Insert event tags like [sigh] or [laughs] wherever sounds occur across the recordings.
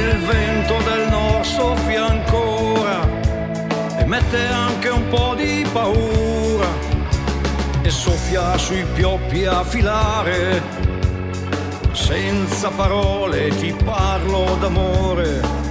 Il vento del nord soffia ancora e mette anche un po' di paura e soffia sui pioppi a filare senza parole ti parlo d'amore.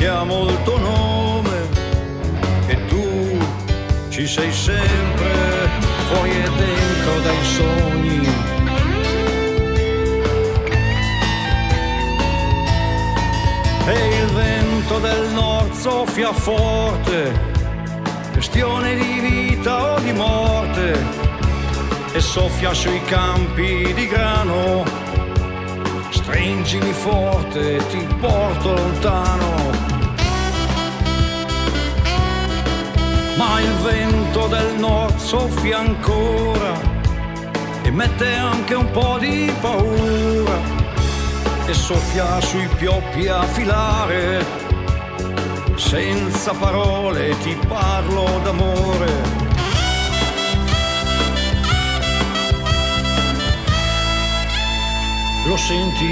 Silenzio chiamo il tuo nome, e tu ci sei sempre, fuori e dentro dai sogni. E il vento del nord soffia forte, questione di vita o di morte e soffia sui campi di grano. Stringimi forte, ti porto lontano. Ma il vento del nord soffia ancora e mette anche un po' di paura e soffia sui pioppi a filare senza parole ti parlo d'amore. Lo senti?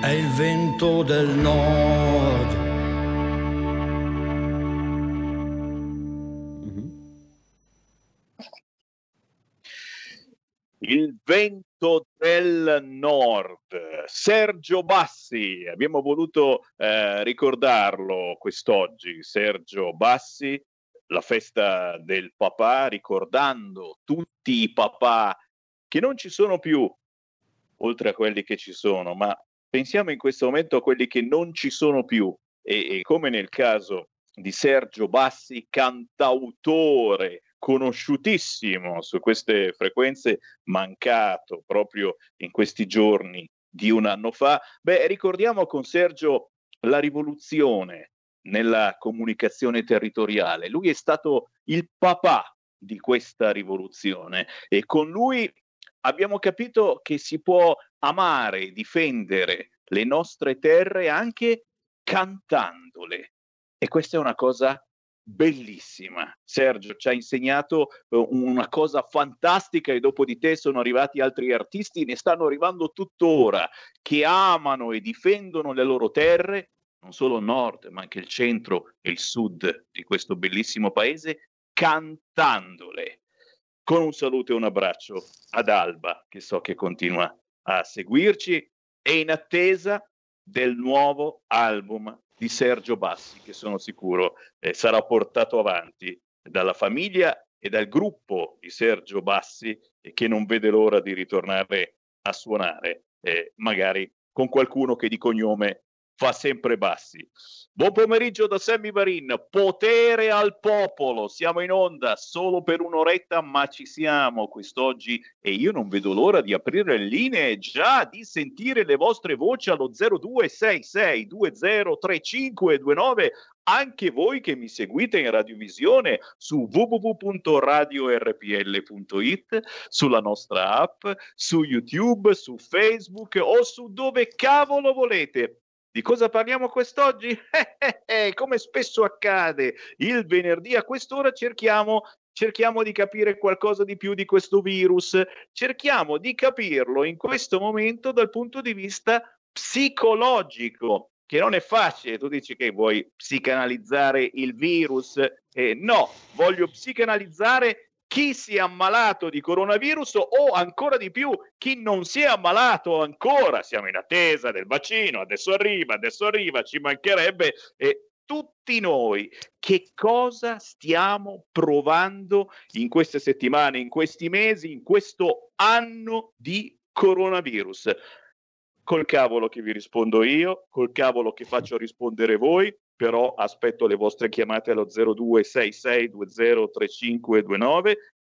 È il vento del nord. Il vento del nord, Sergio Bassi, abbiamo voluto eh, ricordarlo quest'oggi, Sergio Bassi, la festa del papà, ricordando tutti i papà che non ci sono più, oltre a quelli che ci sono, ma pensiamo in questo momento a quelli che non ci sono più e, e come nel caso di Sergio Bassi, cantautore conosciutissimo su queste frequenze, mancato proprio in questi giorni di un anno fa. Beh, ricordiamo con Sergio la rivoluzione nella comunicazione territoriale. Lui è stato il papà di questa rivoluzione e con lui abbiamo capito che si può amare difendere le nostre terre anche cantandole. E questa è una cosa bellissima. Sergio ci ha insegnato uh, una cosa fantastica e dopo di te sono arrivati altri artisti, ne stanno arrivando tuttora, che amano e difendono le loro terre, non solo il nord, ma anche il centro e il sud di questo bellissimo paese, cantandole. Con un saluto e un abbraccio ad Alba, che so che continua a seguirci, e in attesa del nuovo album di Sergio Bassi, che sono sicuro eh, sarà portato avanti dalla famiglia e dal gruppo di Sergio Bassi, e che non vede l'ora di ritornare a suonare, eh, magari con qualcuno che di cognome fa sempre bassi. Buon pomeriggio da Sammy Varin, potere al popolo, siamo in onda solo per un'oretta ma ci siamo quest'oggi e io non vedo l'ora di aprire le linee già di sentire le vostre voci allo 0266 203529 anche voi che mi seguite in radiovisione su www.radiorpl.it, sulla nostra app, su YouTube, su Facebook o su dove cavolo volete. Di cosa parliamo quest'oggi? [laughs] Eh, come spesso accade, il venerdì a quest'ora cerchiamo, cerchiamo di capire qualcosa di più di questo virus, cerchiamo di capirlo in questo momento dal punto di vista psicologico, che non è facile. Tu dici che vuoi psicanalizzare il virus? Eh, no, voglio psicanalizzare chi si è ammalato di coronavirus o ancora di più chi non si è ammalato ancora. Siamo in attesa del vaccino, adesso arriva, adesso arriva, ci mancherebbe. E tutti noi che cosa stiamo provando in queste settimane, in questi mesi, in questo anno di coronavirus? Col cavolo che vi rispondo io, col cavolo che faccio rispondere voi, però aspetto le vostre chiamate allo 0266203529.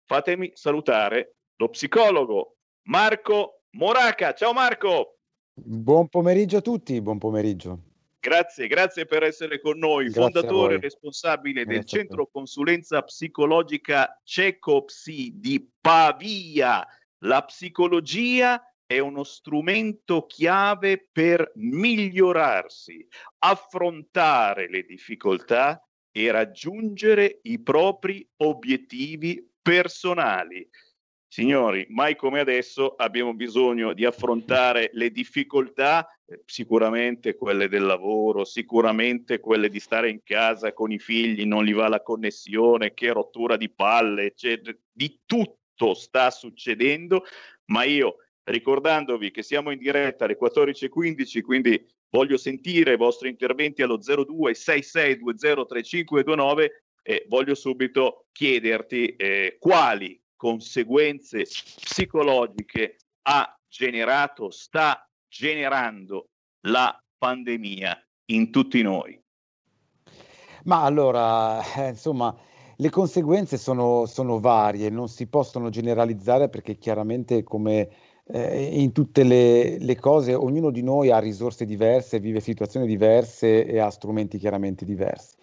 Fatemi salutare lo psicologo Marco Moraca. Ciao Marco. Buon pomeriggio a tutti, buon pomeriggio. Grazie, grazie per essere con noi, grazie fondatore e responsabile grazie del Centro Consulenza Psicologica Cecopsi di Pavia. La psicologia è uno strumento chiave per migliorarsi, affrontare le difficoltà e raggiungere i propri obiettivi personali. Signori, mai come adesso abbiamo bisogno di affrontare le difficoltà, eh, sicuramente quelle del lavoro, sicuramente quelle di stare in casa con i figli, non gli va la connessione, che rottura di palle, eccetera. Di tutto sta succedendo, ma io ricordandovi che siamo in diretta alle 14.15, quindi voglio sentire i vostri interventi allo 0266203529 e voglio subito chiederti eh, quali conseguenze psicologiche ha generato, sta generando la pandemia in tutti noi. Ma allora, eh, insomma, le conseguenze sono, sono varie, non si possono generalizzare perché chiaramente come eh, in tutte le, le, cose ognuno di noi ha risorse diverse, vive situazioni diverse e ha strumenti chiaramente diversi.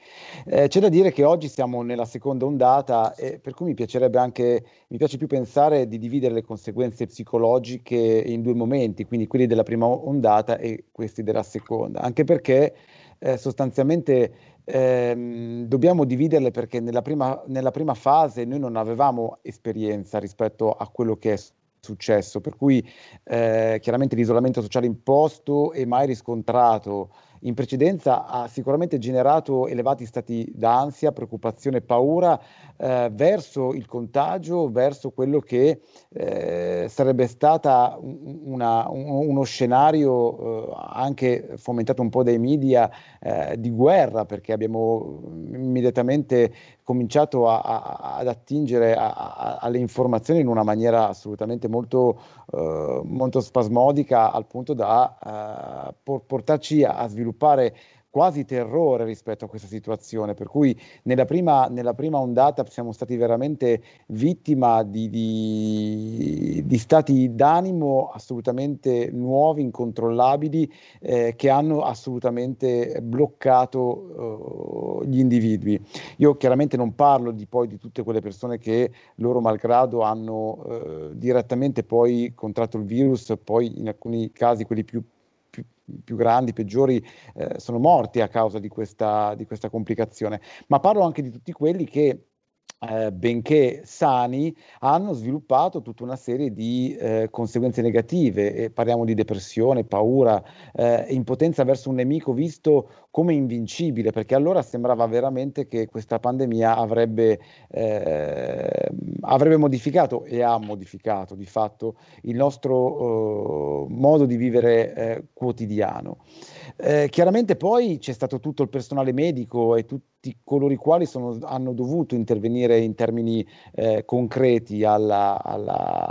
Eh, c'è da dire che oggi siamo nella seconda ondata e per cui mi piacerebbe anche, mi piace più pensare di dividere le conseguenze psicologiche in due momenti, quindi quelli della prima ondata e questi della seconda, anche perché eh, sostanzialmente ehm, dobbiamo dividerle perché nella prima, nella prima fase noi non avevamo esperienza rispetto a quello che è successo, per cui eh, chiaramente l'isolamento sociale imposto e mai riscontrato in precedenza ha sicuramente generato elevati stati d'ansia, preoccupazione e paura eh, verso il contagio, verso quello che eh, sarebbe stata una, un, uno scenario eh, anche fomentato un po' dai media eh, di guerra, perché abbiamo immediatamente cominciato a, a, ad attingere a, alle informazioni in una maniera assolutamente molto, eh, molto spasmodica al punto da eh, portarci a sviluppare quasi terrore rispetto a questa situazione, per cui nella prima, nella prima ondata siamo stati veramente vittima di, di, di stati d'animo assolutamente nuovi, incontrollabili, eh, che hanno assolutamente bloccato eh, gli individui. Io chiaramente non parlo di, poi di tutte quelle persone che loro malgrado hanno eh, direttamente poi contratto il virus, poi in alcuni casi quelli più più grandi, peggiori, eh, sono morti a causa di questa, di questa complicazione, ma parlo anche di tutti quelli che eh, benché sani, hanno sviluppato tutta una serie di eh, conseguenze negative. E parliamo di depressione, paura, eh, impotenza verso un nemico visto come invincibile, perché allora sembrava veramente che questa pandemia avrebbe, eh, avrebbe modificato e ha modificato di fatto il nostro eh, modo di vivere quotidiano. chiaramente poi c'è stato tutto il personale medico e tutti coloro i quali sono, hanno dovuto intervenire in termini eh, concreti alla, alla,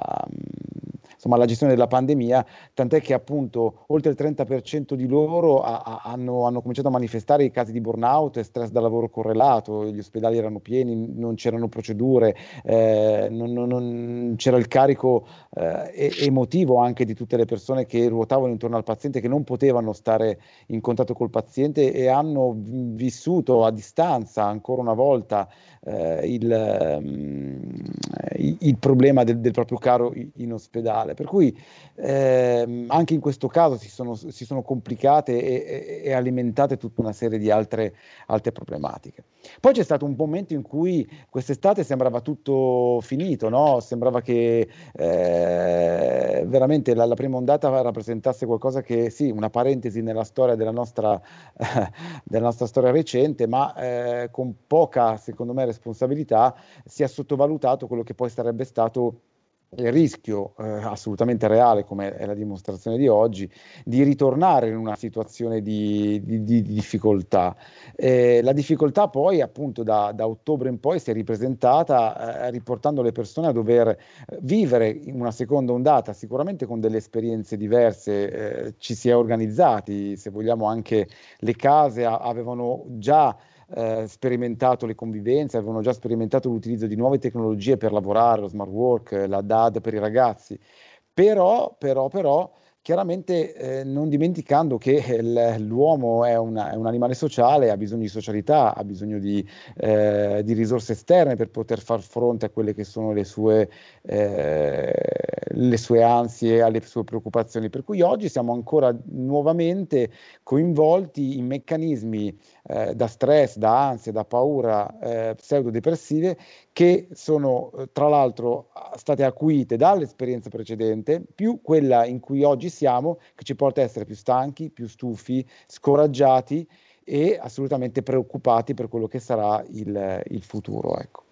insomma, alla, gestione della pandemia, tant'è che appunto oltre il 30% di loro ha, ha, hanno, hanno, cominciato a manifestare i casi di burnout e stress da lavoro correlato, gli ospedali erano pieni, non c'erano procedure, eh, non, non, non, c'era il carico eh, emotivo anche di tutte le persone che ruotavano intorno al paziente, che non potevano stare in contatto col paziente e hanno vissuto a distanza ancora una volta eh, il, um, il, problema del, del, proprio caro in ospedale. Per cui eh, anche in questo caso si sono, si sono complicate e, e, alimentate tutta una serie di altre, altre problematiche. Poi c'è stato un momento in cui quest'estate sembrava tutto finito, no? sembrava che eh, veramente la, la, prima ondata rappresentasse qualcosa che, sì, una parentesi nella storia della nostra, [laughs] della nostra storia recente, ma eh, con poca, secondo me, responsabilità si è sottovalutato quello che poi sarebbe stato il rischio eh, assolutamente reale, come è la dimostrazione di oggi, di ritornare in una situazione di, di, di difficoltà. Eh, la difficoltà poi appunto da, da, ottobre in poi si è ripresentata eh, riportando le persone a dover eh, vivere in una seconda ondata, sicuramente con delle esperienze diverse, eh, ci si è organizzati, se vogliamo anche le case a, avevano già eh, sperimentato le convivenze, avevano già sperimentato l'utilizzo di nuove tecnologie per lavorare, lo smart work, la DAD per i ragazzi. Però, però, però, chiaramente eh, non dimenticando che il, l'uomo è, una, è, un animale sociale, ha bisogno di socialità, ha bisogno di, eh, di, risorse esterne per poter far fronte a quelle che sono le sue, eh, le sue ansie, alle sue preoccupazioni. Per cui oggi siamo ancora nuovamente coinvolti in meccanismi eh, da stress, da ansia, da paura eh, pseudodepressive che sono eh, tra l'altro state acuite dall'esperienza precedente, più quella in cui oggi siamo, che ci porta a essere più stanchi, più stufi, scoraggiati e assolutamente preoccupati per quello che sarà il, il futuro. Ecco.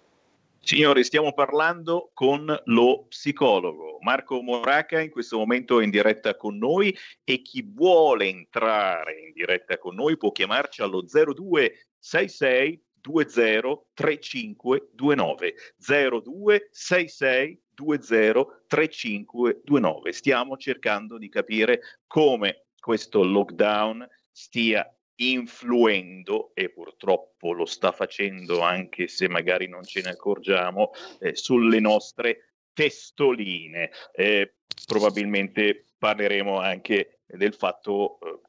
Signori, stiamo parlando con lo psicologo Marco Moraca, in questo momento in diretta con noi e chi vuole entrare in diretta con noi può chiamarci allo 0266 203529 0266 203529. Stiamo cercando di capire come questo lockdown stia influendo e purtroppo lo sta facendo anche se magari non ce ne accorgiamo eh, sulle nostre testoline. Eh, probabilmente parleremo anche del fatto eh,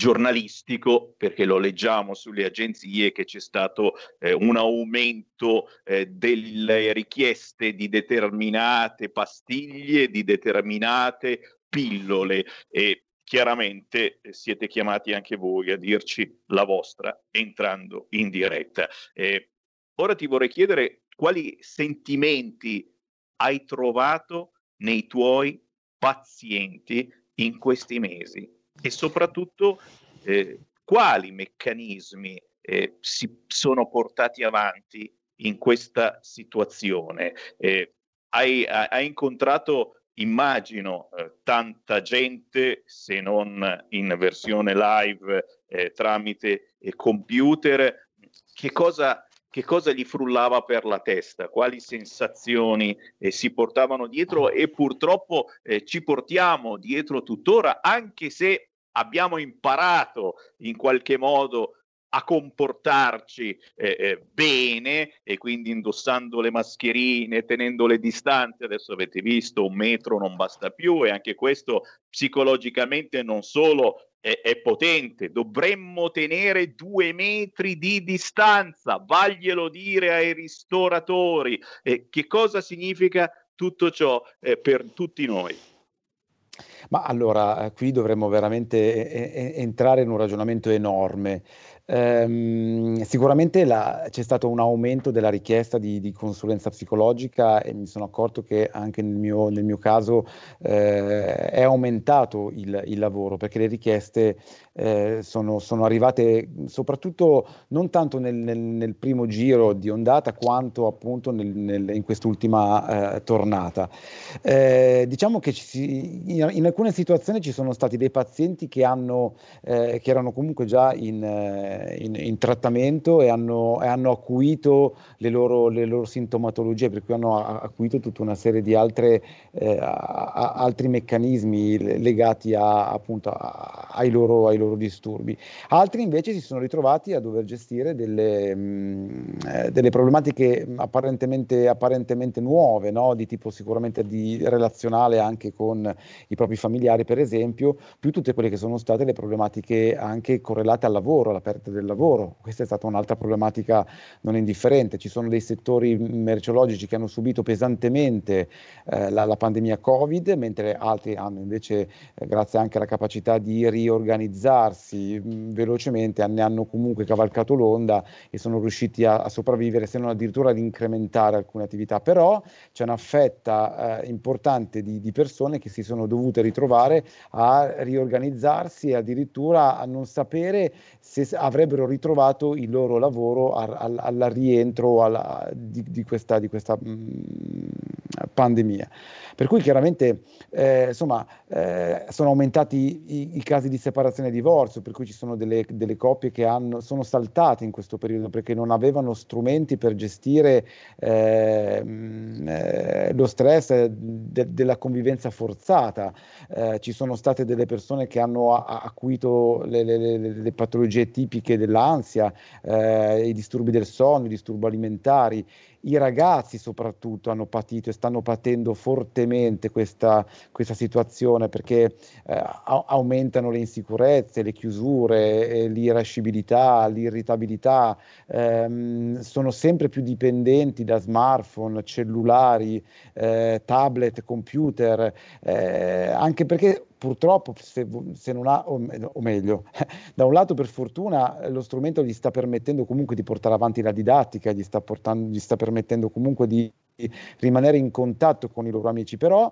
giornalistico perché lo leggiamo sulle agenzie che c'è stato eh, un aumento eh, delle richieste di determinate pastiglie, di determinate pillole e chiaramente eh, siete chiamati anche voi a dirci la vostra entrando in diretta. Eh, ora ti vorrei chiedere quali sentimenti hai trovato nei tuoi pazienti in questi mesi e soprattutto eh, quali meccanismi eh, si sono portati avanti in questa situazione. Eh, hai, hai incontrato immagino eh, tanta gente, se non in versione live eh, tramite eh, computer, che cosa, che cosa, gli frullava per la testa, quali sensazioni eh, si portavano dietro? E purtroppo eh, ci portiamo dietro tuttora, anche se abbiamo imparato in qualche modo a comportarci eh, eh, bene e quindi indossando le mascherine, tenendo le distanze. Adesso avete visto, un metro non basta più e anche questo psicologicamente non solo è, è potente, dovremmo tenere due metri di distanza, vaglielo dire ai ristoratori. Eh, che cosa significa tutto ciò eh, per tutti noi? Ma allora, qui dovremmo veramente eh, eh, entrare in un ragionamento enorme. Ehm, sicuramente la, c'è stato un aumento della richiesta di, di, consulenza psicologica e mi sono accorto che anche nel mio, nel mio caso eh, è aumentato il, il, lavoro perché le richieste eh, sono, sono, arrivate soprattutto non tanto nel, nel, nel, primo giro di ondata quanto appunto in quest'ultima eh, tornata. Eh, diciamo che ci, in, in, alcune situazioni ci sono stati dei pazienti che, hanno, eh, che erano comunque già in in, in, trattamento e hanno, e hanno acuito le loro, le loro, sintomatologie, per cui hanno acuito tutta una serie di altre, eh, a, a, altri meccanismi legati a, appunto ai loro, ai, loro, disturbi. Altri invece si sono ritrovati a dover gestire delle, mh, mm, eh, delle problematiche apparentemente, apparentemente nuove, no? di tipo sicuramente di relazionale anche con i propri familiari, per esempio, più tutte quelle che sono state le problematiche anche correlate al lavoro, alla perdita del lavoro. Questa è stata un'altra problematica non indifferente. Ci sono dei settori merceologici che hanno subito pesantemente eh, la, la, pandemia Covid, mentre altri hanno invece, eh, grazie anche alla capacità di riorganizzarsi mh, mm, velocemente, ne hanno comunque cavalcato l'onda e sono riusciti a, a, sopravvivere, se non addirittura ad incrementare alcune attività. Però c'è una fetta eh, importante di, di persone che si sono dovute ritrovare a riorganizzarsi e addirittura a non sapere se avrebbero avrebbero ritrovato il loro lavoro al, al, al rientro alla, di, di, questa, di questa mh, mm, pandemia. Per cui chiaramente eh, insomma, eh, sono aumentati i, i, casi di separazione e divorzio, per cui ci sono delle, delle coppie che hanno, sono saltate in questo periodo perché non avevano strumenti per gestire eh, eh lo stress de, della convivenza forzata. Eh, ci sono state delle persone che hanno acuito le, le, le, le patologie tipiche dell'ansia, eh, i disturbi del sonno, i disturbi alimentari. I ragazzi soprattutto hanno patito e stanno patendo fortemente questa, questa situazione perché eh, aumentano le insicurezze, le chiusure, eh, l'irascibilità, l'irritabilità, ehm, sono sempre più dipendenti da smartphone, cellulari, eh, tablet, computer, eh, anche perché purtroppo se, se, non ha, o, o, meglio, [laughs] da un lato per fortuna lo strumento gli sta permettendo comunque di portare avanti la didattica, gli sta, portando, gli sta permettendo comunque di rimanere in contatto con i loro amici, però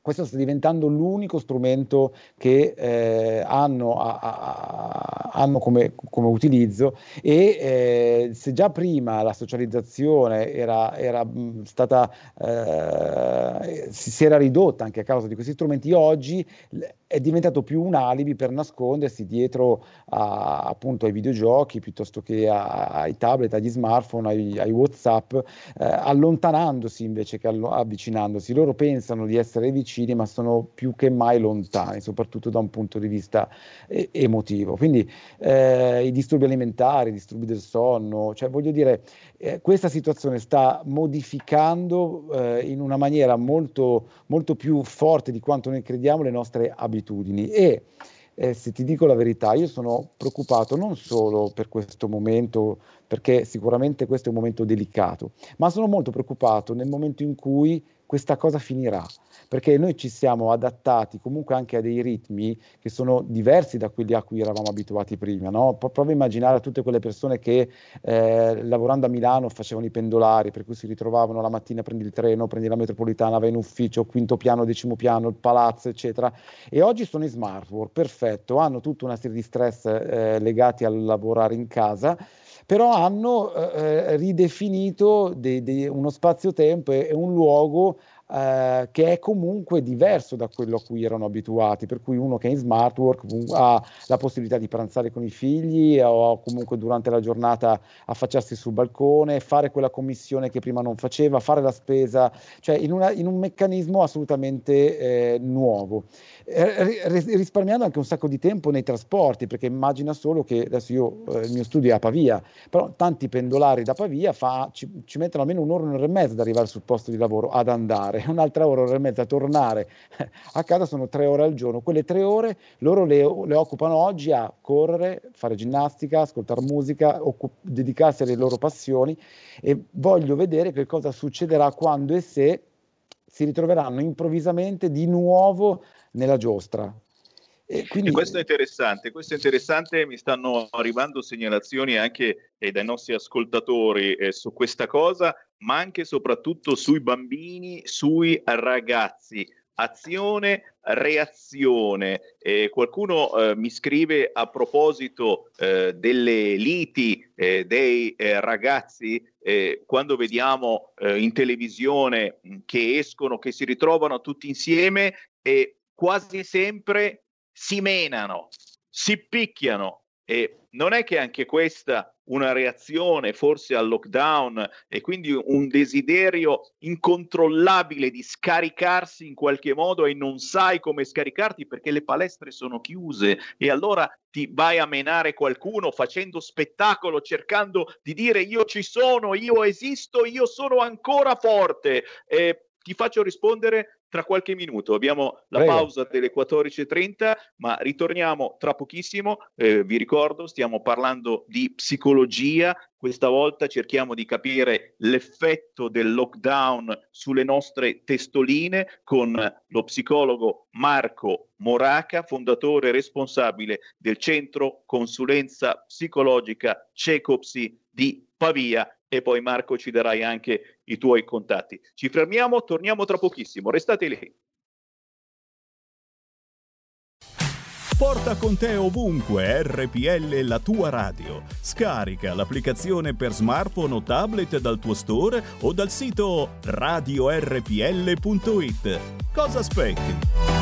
questo sta diventando l'unico strumento che eh, hanno, a, a, hanno come, come, utilizzo e eh, se già prima la socializzazione era, era stata, eh, si, era ridotta anche a causa di questi strumenti, oggi è diventato più un alibi per nascondersi dietro a, appunto ai videogiochi piuttosto che ai tablet, agli smartphone, ai, ai WhatsApp, eh, allontanandosi invece che allo- avvicinandosi. Loro pensano di essere vicini, ma sono più che mai lontani, soprattutto da un punto di vista eh, emotivo. Quindi eh, i disturbi alimentari, i disturbi del sonno, cioè voglio dire, eh, questa situazione sta modificando eh, in una maniera molto, molto più forte di quanto noi crediamo le nostre abitudini e eh, se ti dico la verità, io sono preoccupato non solo per questo momento, perché sicuramente questo è un momento delicato, ma sono molto preoccupato nel momento in cui questa cosa finirà, perché noi ci siamo adattati comunque anche a dei ritmi che sono diversi da quelli a cui eravamo abituati prima. No? Prova a immaginare tutte quelle persone che eh, lavorando a Milano facevano i pendolari, per cui si ritrovavano la mattina, prendi il treno, prendi la metropolitana, vai in ufficio, quinto piano, decimo piano, il palazzo, eccetera. E oggi sono in smart work, perfetto, hanno tutta una serie di stress eh, legati al lavorare in casa però hanno eh, eh, ridefinito de, de uno spazio-tempo e, e un luogo eh, che è comunque diverso da quello a cui erano abituati, per cui uno che è in smart work ha la possibilità di pranzare con i figli o comunque durante la giornata affacciarsi sul balcone, fare quella commissione che prima non faceva, fare la spesa, cioè in, una, in un meccanismo assolutamente eh, nuovo. Eh, risparmiando anche un sacco di tempo nei trasporti, perché immagina solo che adesso io eh, il mio studio è a Pavia, però tanti pendolari da Pavia fa, ci, ci, mettono almeno un'ora, un'ora e mezza ad arrivare sul posto di lavoro, ad andare, [laughs] un'altra ora, un'ora e mezza a tornare [laughs] a casa, sono tre ore al giorno. Quelle tre ore loro le, le occupano oggi a correre, fare ginnastica, ascoltare musica, occup- dedicarsi alle loro passioni e voglio vedere che cosa succederà quando e se si ritroveranno improvvisamente di nuovo nella giostra. E, quindi... e questo è interessante, questo è interessante, mi stanno arrivando segnalazioni anche eh, dai nostri ascoltatori eh, su questa cosa, ma anche e soprattutto sui bambini, sui ragazzi. Azione, reazione. Eh, qualcuno eh, mi scrive a proposito eh, delle liti eh, dei eh, ragazzi eh, quando vediamo in televisione che escono, che si ritrovano tutti insieme e quasi sempre si menano, si picchiano e non è che anche questa una reazione forse al lockdown e quindi un desiderio incontrollabile di scaricarsi in qualche modo e non sai come scaricarti perché le palestre sono chiuse e allora ti vai a menare qualcuno facendo spettacolo, cercando di dire io ci sono, io esisto, io sono ancora forte. Eh, ti faccio rispondere tra qualche minuto. Abbiamo la Prego. pausa delle 14.30, ma ritorniamo tra pochissimo. Eh, vi ricordo, stiamo parlando di psicologia. Questa volta cerchiamo di capire l'effetto del lockdown sulle nostre testoline con lo psicologo Marco Moraca, fondatore e responsabile del centro consulenza psicologica Cecopsi di Pavia e poi Marco ci darai anche i tuoi contatti. Ci fermiamo, torniamo tra pochissimo, restate lì. Porta con te ovunque RPL la tua radio. Scarica l'applicazione per smartphone o tablet dal tuo store o dal sito radiorpl.it. Cosa aspetti?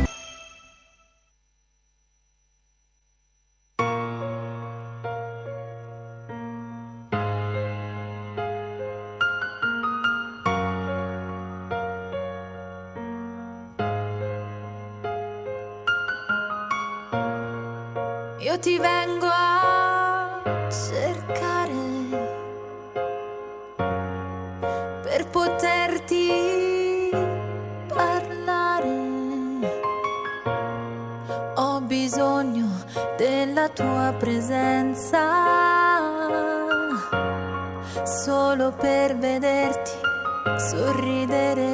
Ti vengo a cercare per poterti parlare. Ho bisogno della tua presenza solo per vederti sorridere.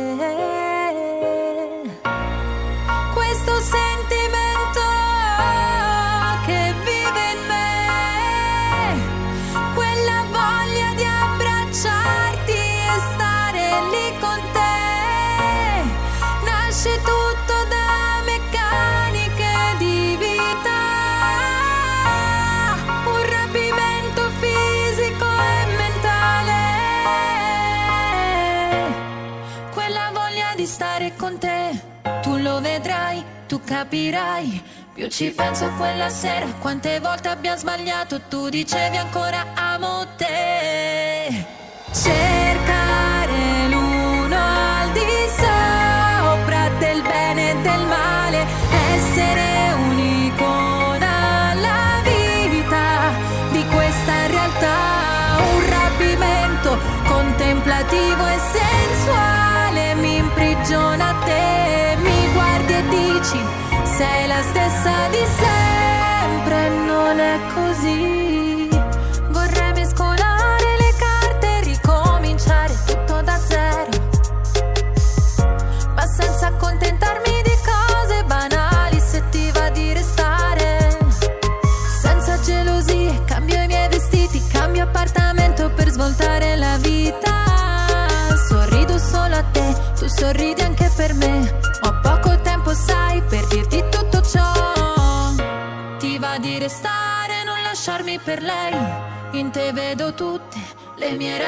capirai. Più ci penso quella sera, quante volte abbiamo sbagliato, tu dicevi ancora amo te. Cercare l'uno al di sopra del bene e del male, essere un'icona alla vita di questa realtà, un rapimento contemplativo e sensuale mi imprigiona a te, mi guardi e dici sei la stessa di sempre, non è così.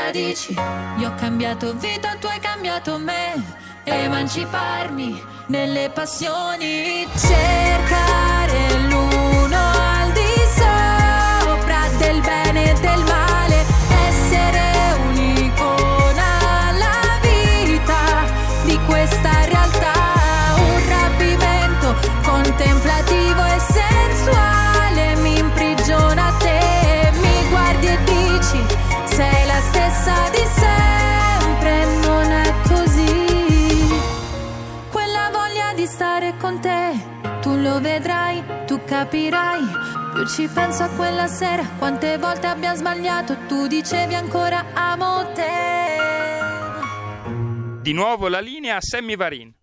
Radici. Io ho cambiato vita, tu hai cambiato me. Emanciparmi nelle passioni, cercare l'uno al di sopra del bene e del male, essere un'icona alla vita di questa realtà, un rapimento contemplativo lo vedrai, tu capirai. Più ci penso a quella sera, quante volte abbiamo sbagliato, tu dicevi ancora amo te. Di nuovo la linea a Sammy Varin.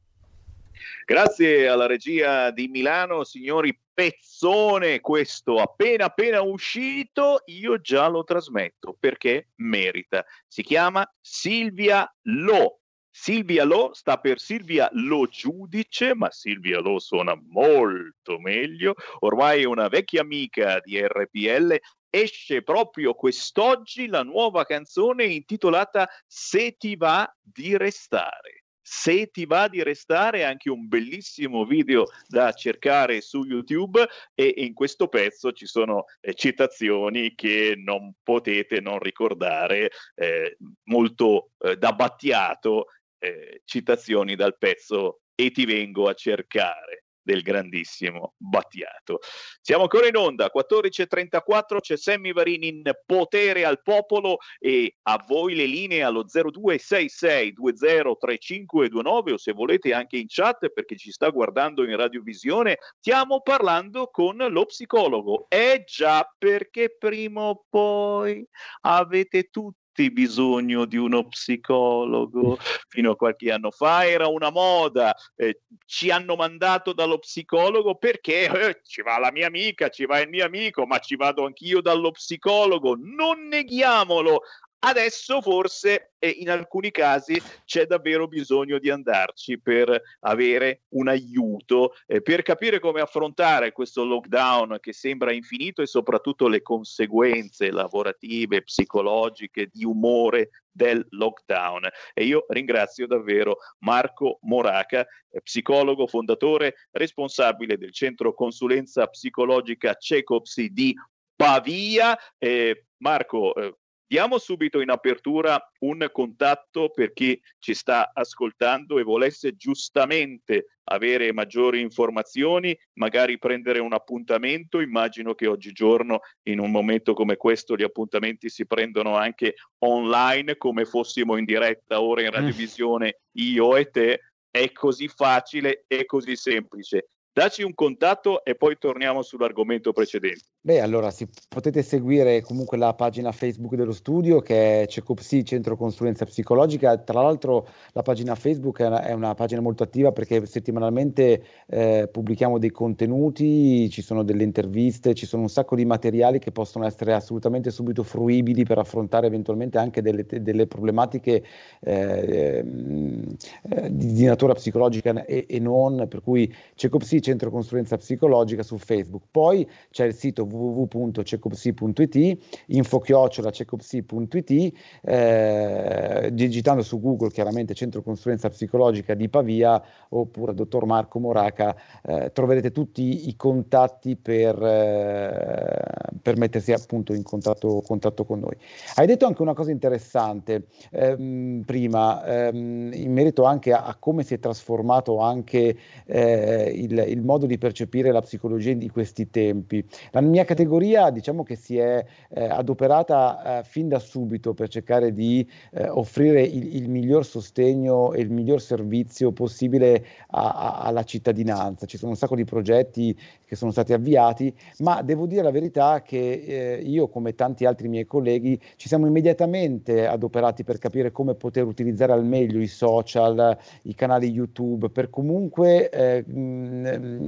Grazie alla regia di Milano, signori, pezzone questo appena appena uscito, io già lo trasmetto perché merita. Si chiama Silvia Lo. Silvia Lo sta per Silvia Lo Giudice, ma Silvia Lo suona molto meglio. Ormai è una vecchia amica di RPL. Esce proprio quest'oggi la nuova canzone intitolata Se ti va di restare. Se ti va di restare, anche un bellissimo video da cercare su YouTube e in questo pezzo ci sono eh, citazioni che non potete non ricordare, eh, molto eh, da Battiato, eh, citazioni dal pezzo E ti vengo a cercare del grandissimo Battiato. Siamo ancora in onda, 14.34, c'è Sammy Varini in potere al popolo e a voi le linee allo 0266203529 o se volete anche in chat perché ci sta guardando in radiovisione, stiamo parlando con lo psicologo. Eh già, perché prima o poi avete tutti bisogno di uno psicologo. Fino a qualche anno fa era una moda, eh, ci hanno mandato dallo psicologo perché eh, ci va la mia amica, ci va il mio amico, ma ci vado anch'io dallo psicologo. Non neghiamolo. Adesso forse e in alcuni casi c'è davvero bisogno di andarci per avere un aiuto, eh, per capire come affrontare questo lockdown che sembra infinito e soprattutto le conseguenze lavorative, psicologiche, di umore del lockdown. E io ringrazio davvero Marco Moraca, eh, psicologo, fondatore, responsabile del centro consulenza psicologica Cecopsi di Pavia. Eh, Marco, eh, Diamo subito in apertura un contatto per chi ci sta ascoltando e volesse giustamente avere maggiori informazioni, magari prendere un appuntamento. Immagino che oggigiorno, in un momento come questo, gli appuntamenti si prendono anche online, come fossimo in diretta ora in radiovisione io e te. È così facile e così semplice. Daci un contatto e poi torniamo sull'argomento precedente. Beh, allora si, potete seguire comunque la pagina Facebook dello studio che è Cecopsi Centro Consulenza Psicologica. Tra l'altro la pagina Facebook è una, è una pagina molto attiva perché settimanalmente eh, pubblichiamo dei contenuti, ci sono delle interviste, ci sono un sacco di materiali che possono essere assolutamente subito fruibili per affrontare eventualmente anche delle, delle problematiche eh, eh, di, di, natura psicologica e, e non, per cui Cecopsi Centro Consulenza Psicologica su Facebook. Poi c'è il sito www.cecopsi.it, info-cecopsi.it, eh, digitando su Google chiaramente Centro Consulenza Psicologica di Pavia oppure Dottor Marco Moraca, eh, troverete tutti i contatti per, eh, per mettersi appunto in contatto, contatto, con noi. Hai detto anche una cosa interessante ehm, prima, ehm, in merito anche a, a, come si è trasformato anche eh, il, il modo di percepire la psicologia di questi tempi. La mia categoria diciamo che si è eh, adoperata eh, fin da subito per cercare di eh, offrire il, il, miglior sostegno e il miglior servizio possibile a, a, alla cittadinanza. Ci sono un sacco di progetti che sono stati avviati, ma devo dire la verità che eh, io, come tanti altri miei colleghi, ci siamo immediatamente adoperati per capire come poter utilizzare al meglio i social, i canali YouTube, per comunque eh,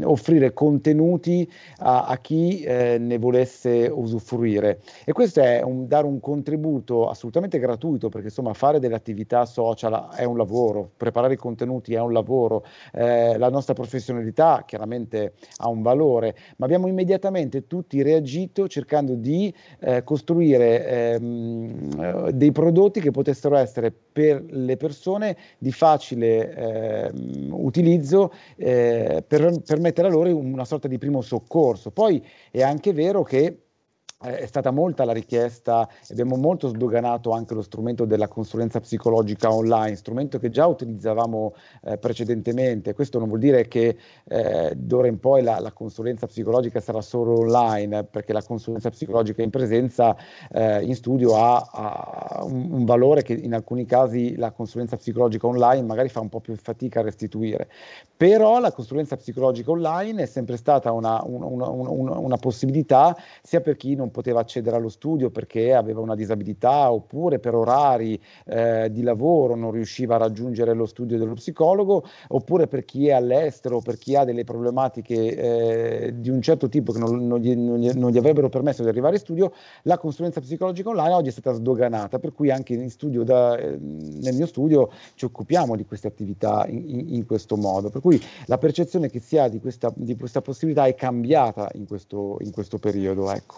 offrire contenuti a, a chi eh, ne volesse usufruire. E questo è un, dare un contributo assolutamente gratuito, perché insomma fare delle attività social è un lavoro, preparare i contenuti è un lavoro, eh, la nostra professionalità chiaramente ha un valore valore, ma abbiamo immediatamente tutti reagito cercando di eh, costruire ehm, dei prodotti che potessero essere per le persone di facile eh, utilizzo eh, per permettere a loro una sorta di primo soccorso. Poi è anche vero che è stata molta la richiesta, abbiamo molto sdoganato anche lo strumento della consulenza psicologica online, strumento che già utilizzavamo eh, precedentemente. Questo non vuol dire che eh, d'ora in poi la, la, consulenza psicologica sarà solo online, perché la consulenza psicologica in presenza eh, in studio ha, ha un, un, valore che in alcuni casi la consulenza psicologica online magari fa un po' più fatica a restituire. Però la consulenza psicologica online è sempre stata una, una, una, una possibilità sia per chi non non poteva accedere allo studio perché aveva una disabilità oppure per orari eh, di lavoro non riusciva a raggiungere lo studio dello psicologo, oppure per chi è all'estero, per chi ha delle problematiche eh, di un certo tipo che non, non, gli, non, gli, non, gli, avrebbero permesso di arrivare in studio, la consulenza psicologica online oggi è stata sdoganata, per cui anche da, eh, nel mio studio ci occupiamo di queste attività in, in, in, questo modo, per cui la percezione che si ha di questa, di questa possibilità è cambiata in questo, in questo periodo. Ecco.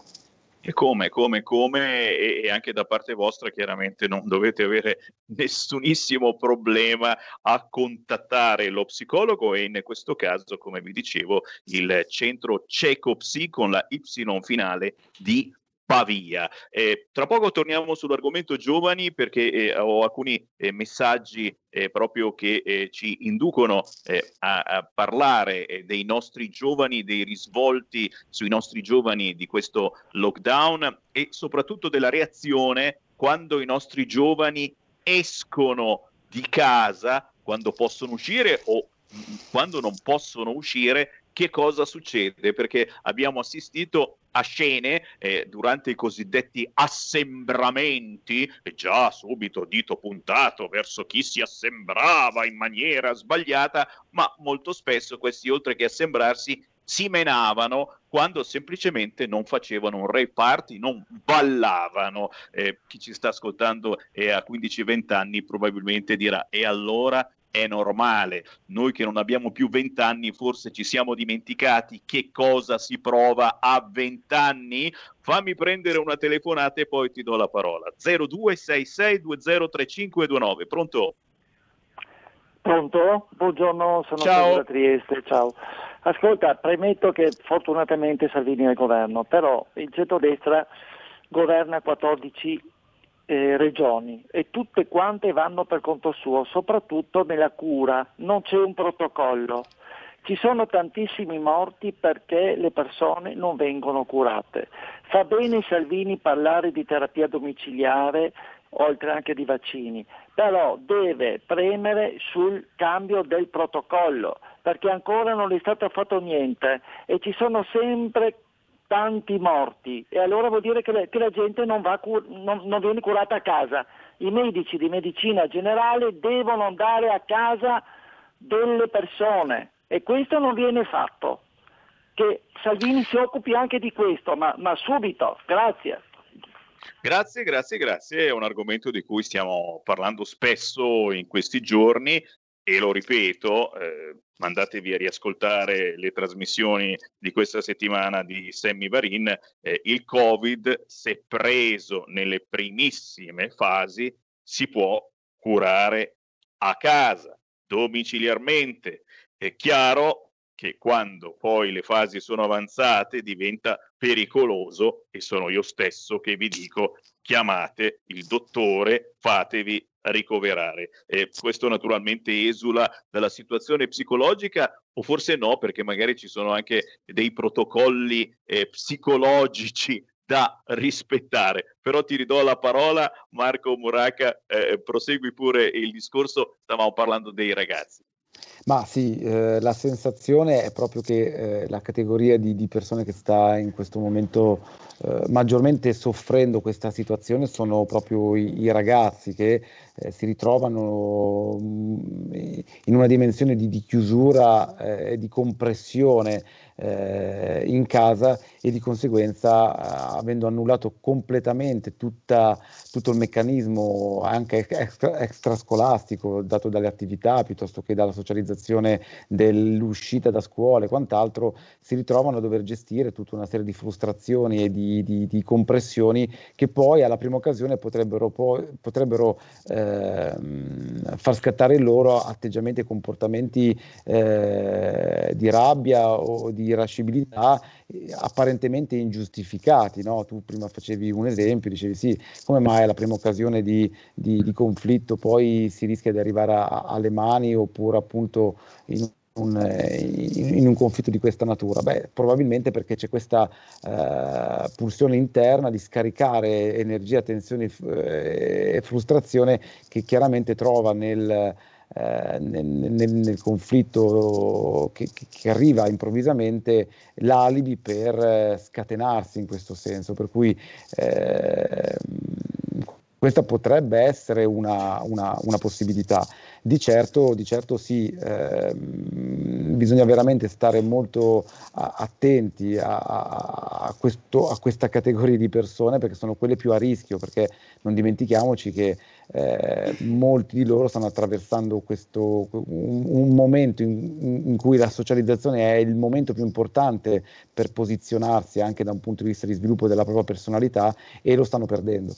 E come, come, come, e, anche da parte vostra chiaramente non dovete avere nessunissimo problema a contattare lo psicologo e in questo caso, come vi dicevo, il centro Cecopsi con la Y finale di Pavia. Eh, tra poco torniamo sull'argomento giovani perché eh, ho alcuni eh, messaggi eh, proprio che eh, ci inducono eh, a, a, parlare dei nostri giovani, dei risvolti sui nostri giovani di questo lockdown e soprattutto della reazione quando i nostri giovani escono di casa, quando possono uscire o quando non possono uscire che cosa succede? Perché abbiamo assistito a scene eh, durante i cosiddetti assembramenti, e già subito dito puntato verso chi si assembrava in maniera sbagliata, ma molto spesso questi oltre che assembrarsi si menavano quando semplicemente non facevano un rave non ballavano. Eh, chi ci sta ascoltando e ha 15-20 anni probabilmente dirà e allora è normale. Noi che non abbiamo più vent'anni forse ci siamo dimenticati che cosa si prova a vent'anni. Fammi prendere una telefonata e poi ti do la parola. 0266203529. Pronto? Pronto? Buongiorno, sono Ciao. da Trieste. Ciao. Ascolta, premetto che fortunatamente Salvini è al governo, però il centrodestra governa 14 eh, regioni e tutte quante vanno per conto suo, soprattutto nella cura, non c'è un protocollo. Ci sono tantissimi morti perché le persone non vengono curate. Fa bene Salvini parlare di terapia domiciliare, oltre anche di vaccini, però deve premere sul cambio del protocollo, perché ancora non è stato fatto niente e ci sono sempre tanti morti e allora vuol dire che, le, che la gente non, cur- non, non, viene curata a casa. I medici di medicina generale devono andare a casa delle persone e questo non viene fatto. Che Salvini si occupi anche di questo, ma, ma subito. Grazie. Grazie, grazie, grazie. È un argomento di cui stiamo parlando spesso in questi giorni e lo ripeto, eh, mandatevi a riascoltare le trasmissioni di questa settimana di Sammy Varin, eh, il Covid, se preso nelle primissime fasi, si può curare a casa, domiciliarmente. È chiaro che quando poi le fasi sono avanzate diventa pericoloso e sono io stesso che vi dico chiamate il dottore, fatevi ricoverare. Eh, questo naturalmente esula dalla situazione psicologica o forse no, perché magari ci sono anche dei protocolli eh, psicologici da rispettare. Però ti ridò la parola, Marco Muraca, eh, prosegui pure il discorso, stavamo parlando dei ragazzi. Ma sì, eh, la sensazione è proprio che eh, la categoria di, di, persone che sta in questo momento eh, maggiormente soffrendo questa situazione sono proprio i, i ragazzi che eh, si ritrovano mh, mm, in una dimensione di, di chiusura e di compressione eh, in casa e di conseguenza eh, avendo annullato completamente tutta, tutto il meccanismo anche extra, extrascolastico dato dalle attività piuttosto che dalla socializzazione dell'uscita da scuola e quant'altro, si ritrovano a dover gestire tutta una serie di frustrazioni e di, di, di compressioni che poi alla prima occasione potrebbero, poi, potrebbero eh, far scattare i loro atteggiamenti e comportamenti eh, di rabbia o di irascibilità eh, apparentemente ingiustificati. No? Tu prima facevi un esempio, dicevi sì, come mai alla prima occasione di, di, di conflitto poi si rischia di arrivare a, alle mani oppure appunto in un, in, un conflitto di questa natura? Beh, probabilmente perché c'è questa uh, pulsione interna di scaricare energia, tensione eh, e frustrazione che chiaramente trova nel, eh, nel, nel, conflitto che, che, arriva improvvisamente l'alibi per eh, scatenarsi in questo senso, per cui eh, questa potrebbe essere una, una, una possibilità. Di certo, di certo sì, eh, bisogna veramente stare molto attenti a, a, questo, a, questa categoria di persone perché sono quelle più a rischio, perché non dimentichiamoci che eh, molti di loro stanno attraversando questo, un, un momento in, in, cui la socializzazione è il momento più importante per posizionarsi anche da un punto di vista di sviluppo della propria personalità e lo stanno perdendo.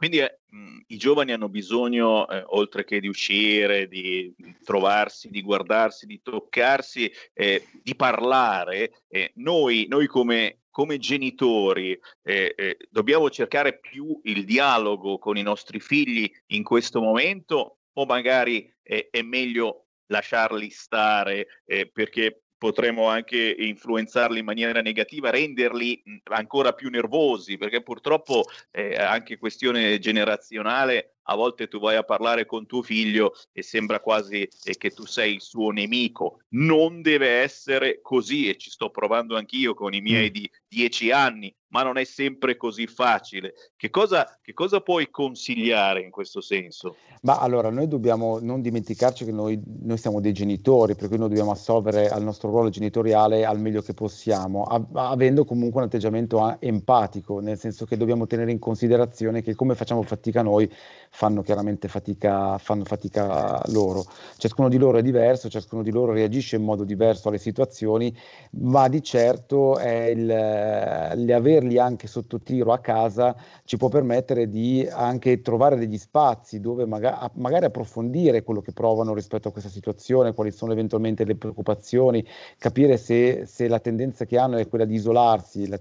Quindi eh, i giovani hanno bisogno, eh, oltre che di uscire, di trovarsi, di guardarsi, di toccarsi, eh, di parlare. Noi, noi, come, come genitori eh, eh, dobbiamo cercare più il dialogo con i nostri figli in questo momento o magari è meglio lasciarli stare perché potremo anche influenzarli in maniera negativa, renderli ancora più nervosi, perché purtroppo è anche questione generazionale a volte tu vai a parlare con tuo figlio e sembra quasi eh, che tu sei il suo nemico. Non deve essere così e ci sto provando anch'io con i miei mm. di dieci anni, ma non è sempre così facile. Che cosa, che cosa puoi consigliare in questo senso? Ma allora, noi dobbiamo non dimenticarci che noi, noi, siamo dei genitori, per cui noi dobbiamo assolvere al nostro ruolo genitoriale al meglio che possiamo, a, avendo comunque un atteggiamento empatico, nel senso che dobbiamo tenere in considerazione che come facciamo fatica noi, fanno chiaramente fatica, fanno fatica loro. Ciascuno di loro è diverso, ciascuno di loro reagisce in modo diverso alle situazioni, ma di certo il, averli anche sotto tiro a casa ci può permettere di anche trovare degli spazi dove magari, magari approfondire quello che provano rispetto a questa situazione, quali sono eventualmente le preoccupazioni, capire se, se la tendenza che hanno è quella di isolarsi. La,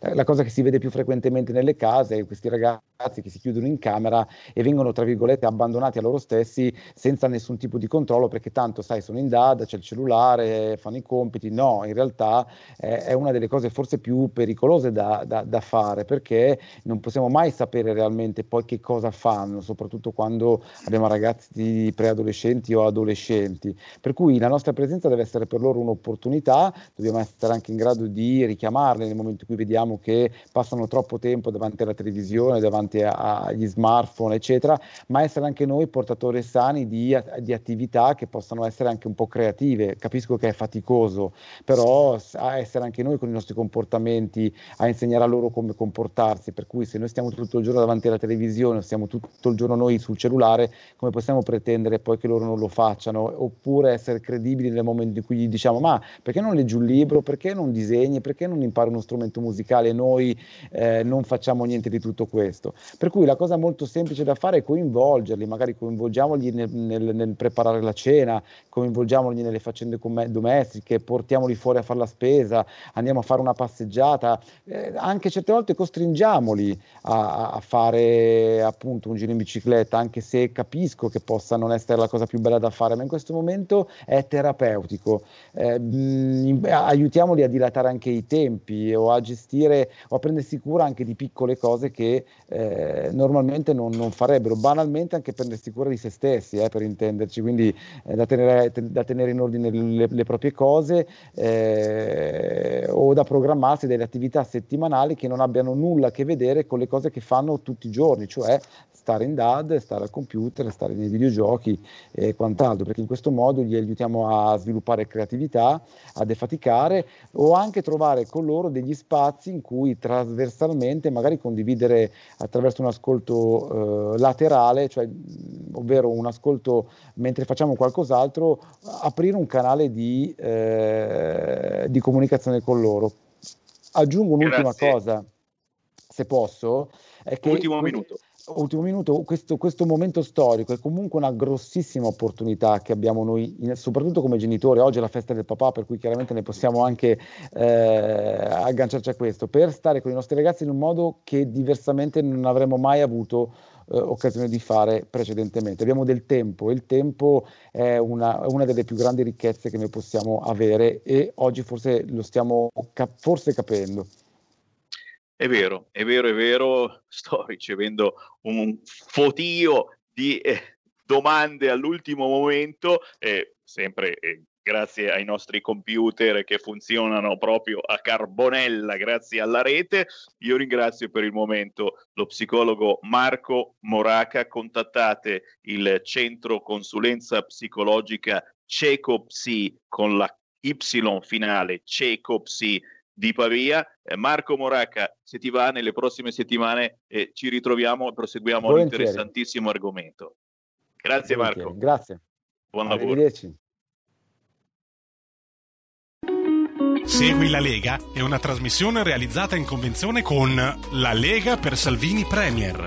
la, la cosa che si vede più frequentemente nelle case è questi ragazzi che si chiudono in camera e vengono, tra virgolette, abbandonati a loro stessi senza nessun tipo di controllo perché tanto, sai, sono in DAD, c'è il cellulare, fanno i compiti. No, in realtà eh, è una delle cose forse più pericolose da, da, da, fare perché non possiamo mai sapere realmente poi che cosa fanno, soprattutto quando abbiamo ragazzi preadolescenti o adolescenti. Per cui la nostra presenza deve essere per loro un'opportunità, dobbiamo essere anche in grado di richiamarli nel momento in cui vediamo che passano troppo tempo davanti alla televisione, davanti agli smartphone eccetera, ma essere anche noi portatori sani di, di, attività che possano essere anche un po' creative. Capisco che è faticoso, però essere anche noi con i nostri comportamenti, a insegnare a loro come comportarsi. Per cui se noi stiamo tutto il giorno davanti alla televisione, stiamo tutto il giorno noi sul cellulare, come possiamo pretendere poi che loro non lo facciano? Oppure essere credibili nel momento in cui gli diciamo ma perché non leggi un libro, perché non disegni, perché non impari uno strumento musicale noi eh, non facciamo niente di tutto questo? Per cui la cosa molto semplice da fare è coinvolgerli, magari coinvolgiamoli nel, nel, nel preparare la cena, coinvolgiamoli nelle faccende domestiche, portiamoli fuori a fare la spesa, andiamo a fare una passeggiata, eh, anche certe volte costringiamoli a, a, fare appunto un giro in bicicletta, anche se capisco che possa non essere la cosa più bella da fare, ma in questo momento è terapeutico. Eh, mh, aiutiamoli a dilatare anche i tempi o a gestire o a prendersi cura anche di piccole cose che eh, normalmente non, non, farebbero, banalmente anche prendersi cura di se stessi, eh, per intenderci, quindi eh, da tenere, da, tenere, in ordine le, le proprie cose eh, o da programmarsi delle attività settimanali che non abbiano nulla a che vedere con le cose che fanno tutti i giorni, cioè stare in DAD, stare al computer, stare nei videogiochi e quant'altro, perché in questo modo gli aiutiamo a sviluppare creatività, a defaticare o anche trovare con loro degli spazi in cui trasversalmente magari condividere attraverso un ascolto eh, laterale, cioè, ovvero un ascolto mentre facciamo qualcos'altro, aprire un canale di, eh, di comunicazione con loro. Aggiungo un'ultima Grazie. cosa, se posso. È che Ultimo minuto ultimo minuto, questo, questo, momento storico è comunque una grossissima opportunità che abbiamo noi, soprattutto come genitori. Oggi è la festa del papà, per cui chiaramente ne possiamo anche eh, agganciarci a questo, per stare con i nostri ragazzi in un modo che diversamente non avremmo mai avuto eh, occasione di fare precedentemente. Abbiamo del tempo e il tempo è una, una, delle più grandi ricchezze che noi possiamo avere e oggi forse lo stiamo cap- forse capendo. È vero, è vero, è vero, sto ricevendo un fotio di eh, domande all'ultimo momento, eh, sempre eh, grazie ai nostri computer che funzionano proprio a carbonella grazie alla rete. Io ringrazio per il momento lo psicologo Marco Moraca. Contattate il centro consulenza psicologica Cecopsi con la Y finale, Cecopsi di Pavia. Eh, Marco Moraca, se ti va, nelle prossime settimane eh, ci ritroviamo e proseguiamo Volentieri. l'interessantissimo argomento. Grazie Volentieri. Marco. Grazie. Buon lavoro. Segui la Lega è una trasmissione realizzata in convenzione con La Lega per Salvini Premier.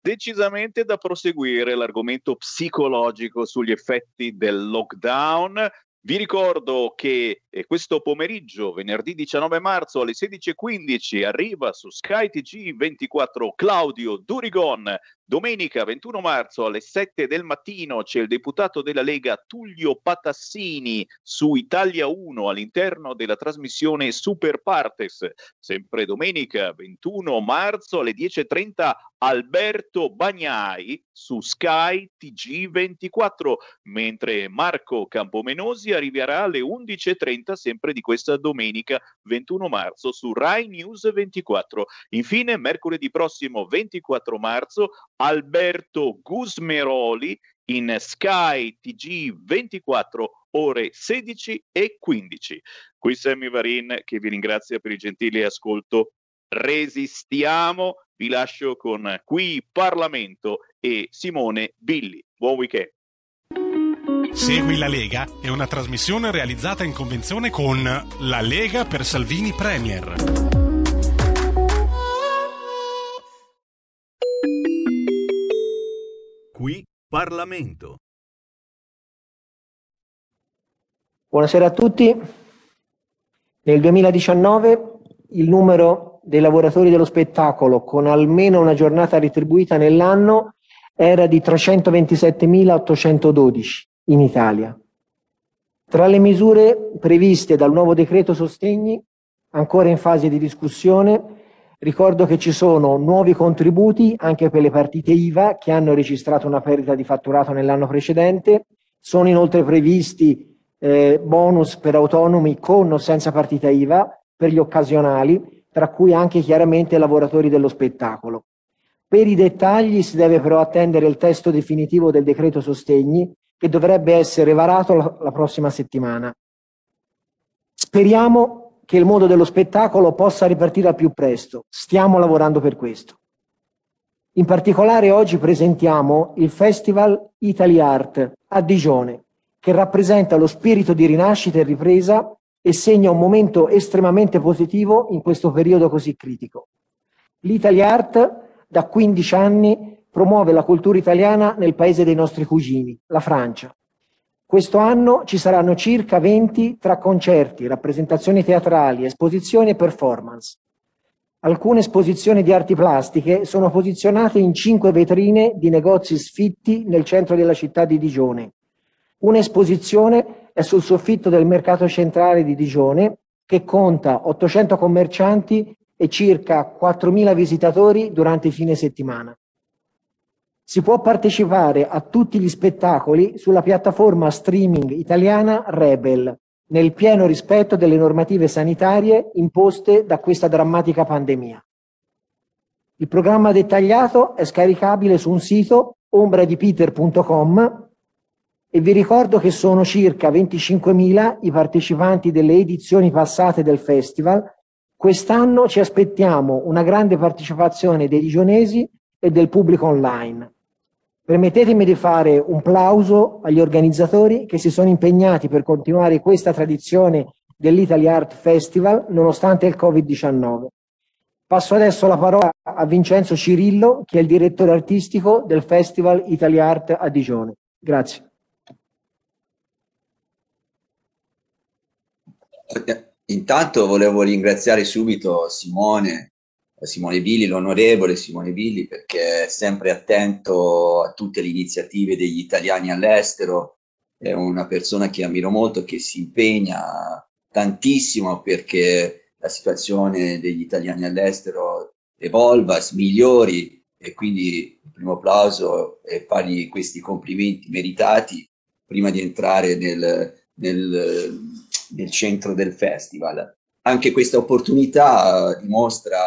decisamente da proseguire l'argomento psicologico sugli effetti del lockdown. Vi ricordo che eh, questo pomeriggio, venerdì 19 marzo alle 16.15, arriva su Sky TG 24 Claudio Durigon. Domenica 21 marzo alle 7 del mattino c'è il deputato della Lega Tullio Patassini su Italia 1 all'interno della trasmissione Super Partes. Sempre domenica 21 marzo alle 10.30 Alberto Bagnai su Sky TG24, mentre Marco Campomenosi arriverà alle 11.30 sempre di questa domenica 21 marzo su Rai News 24. Infine, mercoledì prossimo 24 marzo, Alberto Gusmeroli in Sky TG24 ore 16 e 15. Qui Sammy Varin che vi ringrazia per il gentile ascolto. Resistiamo vi lascio con Qui Parlamento e Simone Billi. Buon weekend. Segui la Lega è una trasmissione realizzata in convenzione con La Lega per Salvini Premier. Qui Parlamento. Buonasera a tutti. Nel 2019 il numero dei lavoratori dello spettacolo con almeno una giornata retribuita nell'anno era di 327.812 in Italia. Tra le misure previste dal nuovo decreto sostegni, ancora in fase di discussione, ricordo che ci sono nuovi contributi anche per le partite IVA che hanno registrato una perdita di fatturato nell'anno precedente, sono inoltre previsti eh, bonus per autonomi con o senza partita IVA per gli occasionali tra cui anche chiaramente lavoratori dello spettacolo. Per i dettagli si deve però attendere il testo definitivo del decreto sostegni che dovrebbe essere varato la, la prossima settimana. Speriamo che il mondo dello spettacolo possa ripartire al più presto. Stiamo lavorando per questo. In particolare oggi presentiamo il Festival Italy Art a Digione, che rappresenta lo spirito di rinascita e ripresa e segna un momento estremamente positivo in questo periodo così critico. L'Italia Art da 15 anni promuove la cultura italiana nel paese dei nostri cugini, la Francia. Questo anno ci saranno circa 20 tra concerti, rappresentazioni teatrali, esposizioni e performance. Alcune esposizioni di arti plastiche sono posizionate in cinque vetrine di negozi sfitti nel centro della città di Digione. Un'esposizione è sul soffitto del mercato centrale di Digione che conta 800 commercianti e circa 4.000 visitatori durante i fine settimana. Si può partecipare a tutti gli spettacoli sulla piattaforma streaming italiana Rebel, nel pieno rispetto delle normative sanitarie imposte da questa drammatica pandemia. Il programma dettagliato è scaricabile su un sito ombradipiter.com e vi ricordo che sono circa 25.000 i partecipanti delle edizioni passate del festival. Quest'anno ci aspettiamo una grande partecipazione dei digionesi e del pubblico online. Permettetemi di fare un plauso agli organizzatori che si sono impegnati per continuare questa tradizione dell'Italy Art Festival nonostante il Covid-19. Passo adesso la parola a Vincenzo Cirillo, che è il direttore artistico del Festival Italy Art a Digione. Grazie. Intanto volevo ringraziare subito Simone, Simone Billi, l'onorevole Simone Billi, perché è sempre attento a tutte le iniziative degli italiani all'estero, è una persona che ammiro molto, che si impegna tantissimo perché la situazione degli italiani all'estero evolva, migliori e quindi il primo applauso e fargli questi complimenti meritati prima di entrare nel, nel nel centro del festival. Anche questa opportunità eh, dimostra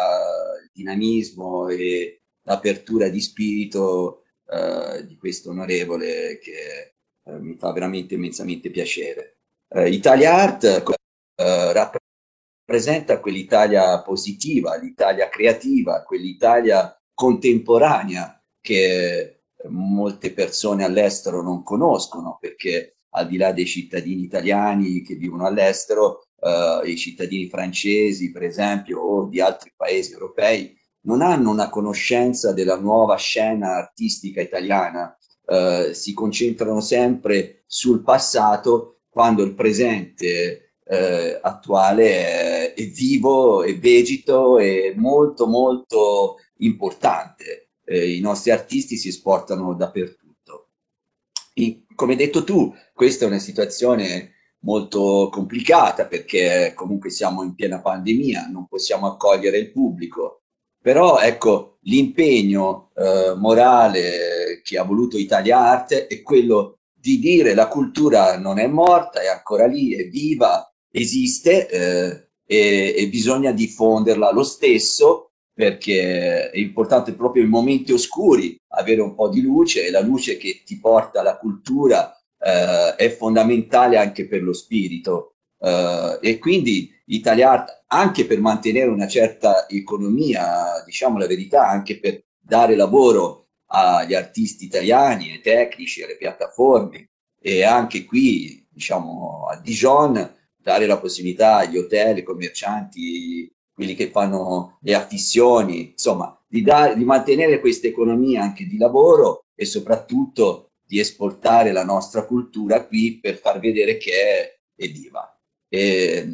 il dinamismo e l'apertura di spirito eh, di questo onorevole che eh, mi fa veramente immensamente piacere. Eh, Italia Art eh, rappresenta quell'Italia positiva, l'Italia creativa, quell'Italia contemporanea che molte persone all'estero non conoscono perché al di là dei cittadini italiani che vivono all'estero, eh, i cittadini francesi, per esempio, o di altri paesi europei, non hanno una conoscenza della nuova scena artistica italiana, eh, si concentrano sempre sul passato quando il presente eh, attuale è, è, vivo, è vegito, è molto molto importante. Eh, I nostri artisti si esportano dappertutto. I, come hai detto tu, questa è una situazione molto complicata perché comunque siamo in piena pandemia, non possiamo accogliere il pubblico, però ecco l'impegno eh, morale che ha voluto Italia Arte è quello di dire la cultura non è morta, è ancora lì, è viva, esiste eh, e, e bisogna diffonderla lo stesso perché è importante proprio in momenti oscuri avere un po' di luce e la luce che ti porta la cultura eh, è fondamentale anche per lo spirito. Eh, e quindi Italia anche per mantenere una certa economia, diciamo la verità, anche per dare lavoro agli artisti italiani, ai tecnici, alle piattaforme e anche qui, diciamo, a Dijon dare la possibilità agli hotel, ai commercianti, quelli che fanno le affissioni, insomma, di, dare, di mantenere questa economia anche di lavoro e soprattutto di esportare la nostra cultura qui per far vedere che è, è viva. E,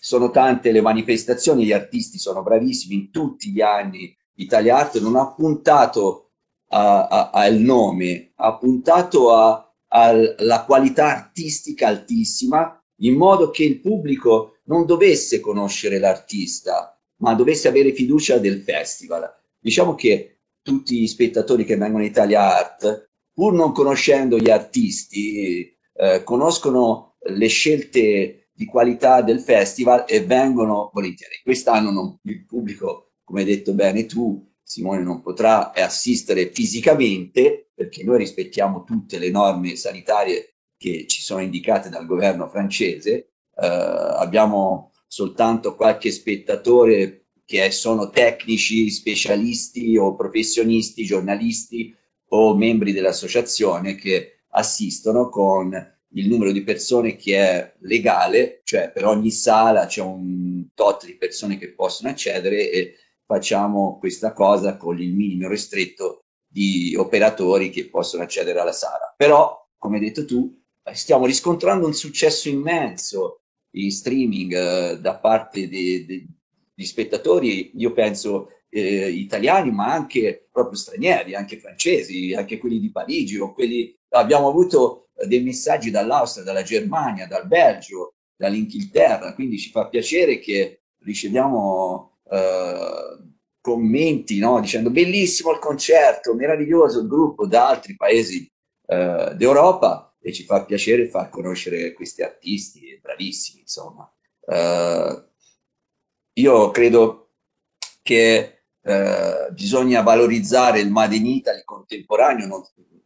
sono tante le manifestazioni, gli artisti sono bravissimi in tutti gli anni. Italia Art non ha puntato al nome, ha puntato alla qualità artistica altissima, in modo che il pubblico non dovesse conoscere l'artista, ma dovesse avere fiducia del festival. Diciamo che tutti gli spettatori che vengono in Italia Art pur non conoscendo gli artisti, eh, conoscono le scelte di qualità del festival e vengono volentieri. Quest'anno non, il pubblico, come hai detto bene tu, Simone, non potrà assistere fisicamente perché noi rispettiamo tutte le norme sanitarie che ci sono indicate dal governo francese. Eh, abbiamo soltanto qualche spettatore che sono tecnici, specialisti o professionisti, giornalisti o membri dell'associazione che assistono con il numero di persone che è legale, cioè per ogni sala c'è un tot di persone che possono accedere e facciamo questa cosa con il minimo ristretto di operatori che possono accedere alla sala. Però, come hai detto tu, stiamo riscontrando un successo immenso in streaming eh, da parte degli spettatori, io penso eh, italiani, ma anche proprio stranieri, anche francesi, anche quelli di Parigi o quelli... Abbiamo avuto dei messaggi dall'Austria, dalla Germania, dal Belgio, dall'Inghilterra, quindi ci fa piacere che riceviamo eh, commenti no? dicendo bellissimo il concerto, meraviglioso il gruppo da altri paesi eh, d'Europa e ci fa piacere far conoscere questi artisti bravissimi, insomma. Eh, io credo che eh, bisogna valorizzare il Made in Italy contemporaneo, non,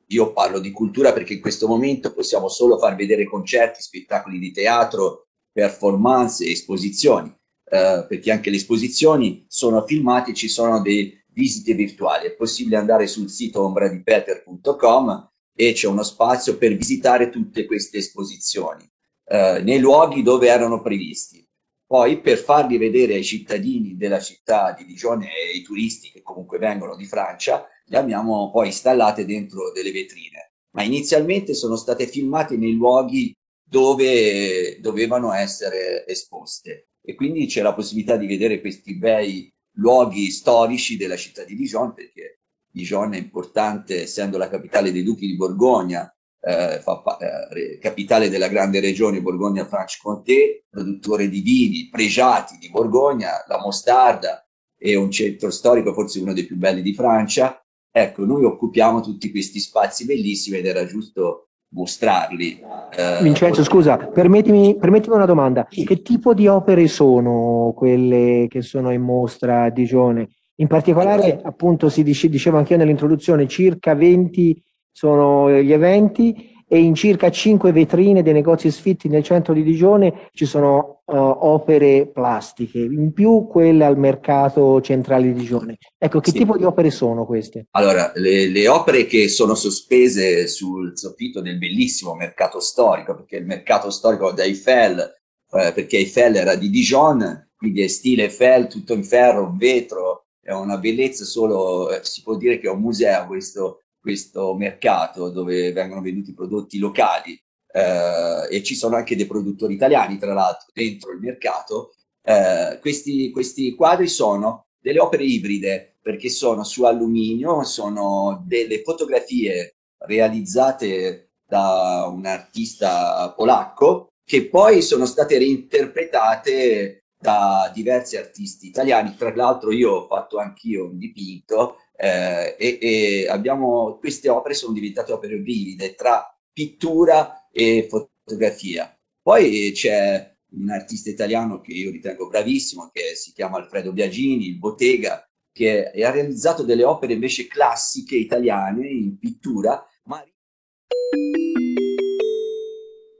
io parlo di cultura perché in questo momento possiamo solo far vedere concerti, spettacoli di teatro, performance, esposizioni, eh, perché anche le esposizioni sono filmate, ci sono delle visite virtuali. È possibile andare sul sito ombradipeter.com e c'è uno spazio per visitare tutte queste esposizioni eh, nei luoghi dove erano previsti. Poi per farli vedere ai cittadini della città di Digione e ai turisti che comunque vengono di Francia, le abbiamo poi installate dentro delle vetrine. Ma inizialmente sono state filmate nei luoghi dove dovevano essere esposte e quindi c'è la possibilità di vedere questi bei luoghi storici della città di Dijon perché Dijon è importante essendo la capitale dei duchi di Borgogna eh, fa, eh, capitale della grande regione Borgogna-Franche-Comté, produttore di vini pregiati di Borgogna, la mostarda è un centro storico, forse uno dei più belli di Francia. Ecco, noi occupiamo tutti questi spazi bellissimi ed era giusto mostrarli. Eh, Vincenzo, scusa, permettimi, permettimi, una domanda. Che tipo di opere sono quelle che sono in mostra a Digione? In particolare, appunto, si dice, dicevo anche io nell'introduzione, circa 20 sono gli eventi e in circa 5 vetrine dei negozi sfitti nel centro di Digione ci sono uh, opere plastiche, in più quelle al mercato centrale di Digione. Ecco, che sì. tipo di opere sono queste? Allora, le, le, opere che sono sospese sul soffitto del bellissimo mercato storico, perché il mercato storico da Eiffel, eh, perché Eiffel era di Dijon, quindi è stile Eiffel, tutto in ferro, vetro, è una bellezza solo, eh, si può dire che è un museo questo questo mercato dove vengono venduti prodotti locali eh, e ci sono anche dei produttori italiani, tra l'altro, dentro il mercato. Eh, questi, questi quadri sono delle opere ibride perché sono su alluminio, sono delle fotografie realizzate da un artista polacco che poi sono state reinterpretate da diversi artisti italiani. Tra l'altro io ho fatto anch'io un dipinto eh, e, e abbiamo, queste opere sono diventate opere vivide tra pittura e fotografia. Poi c'è un artista italiano che io ritengo bravissimo, che si chiama Alfredo Biagini, il Bottega, che ha realizzato delle opere invece classiche italiane in pittura, ma...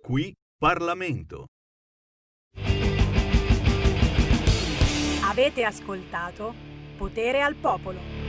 Qui Parlamento. Avete ascoltato Potere al Popolo.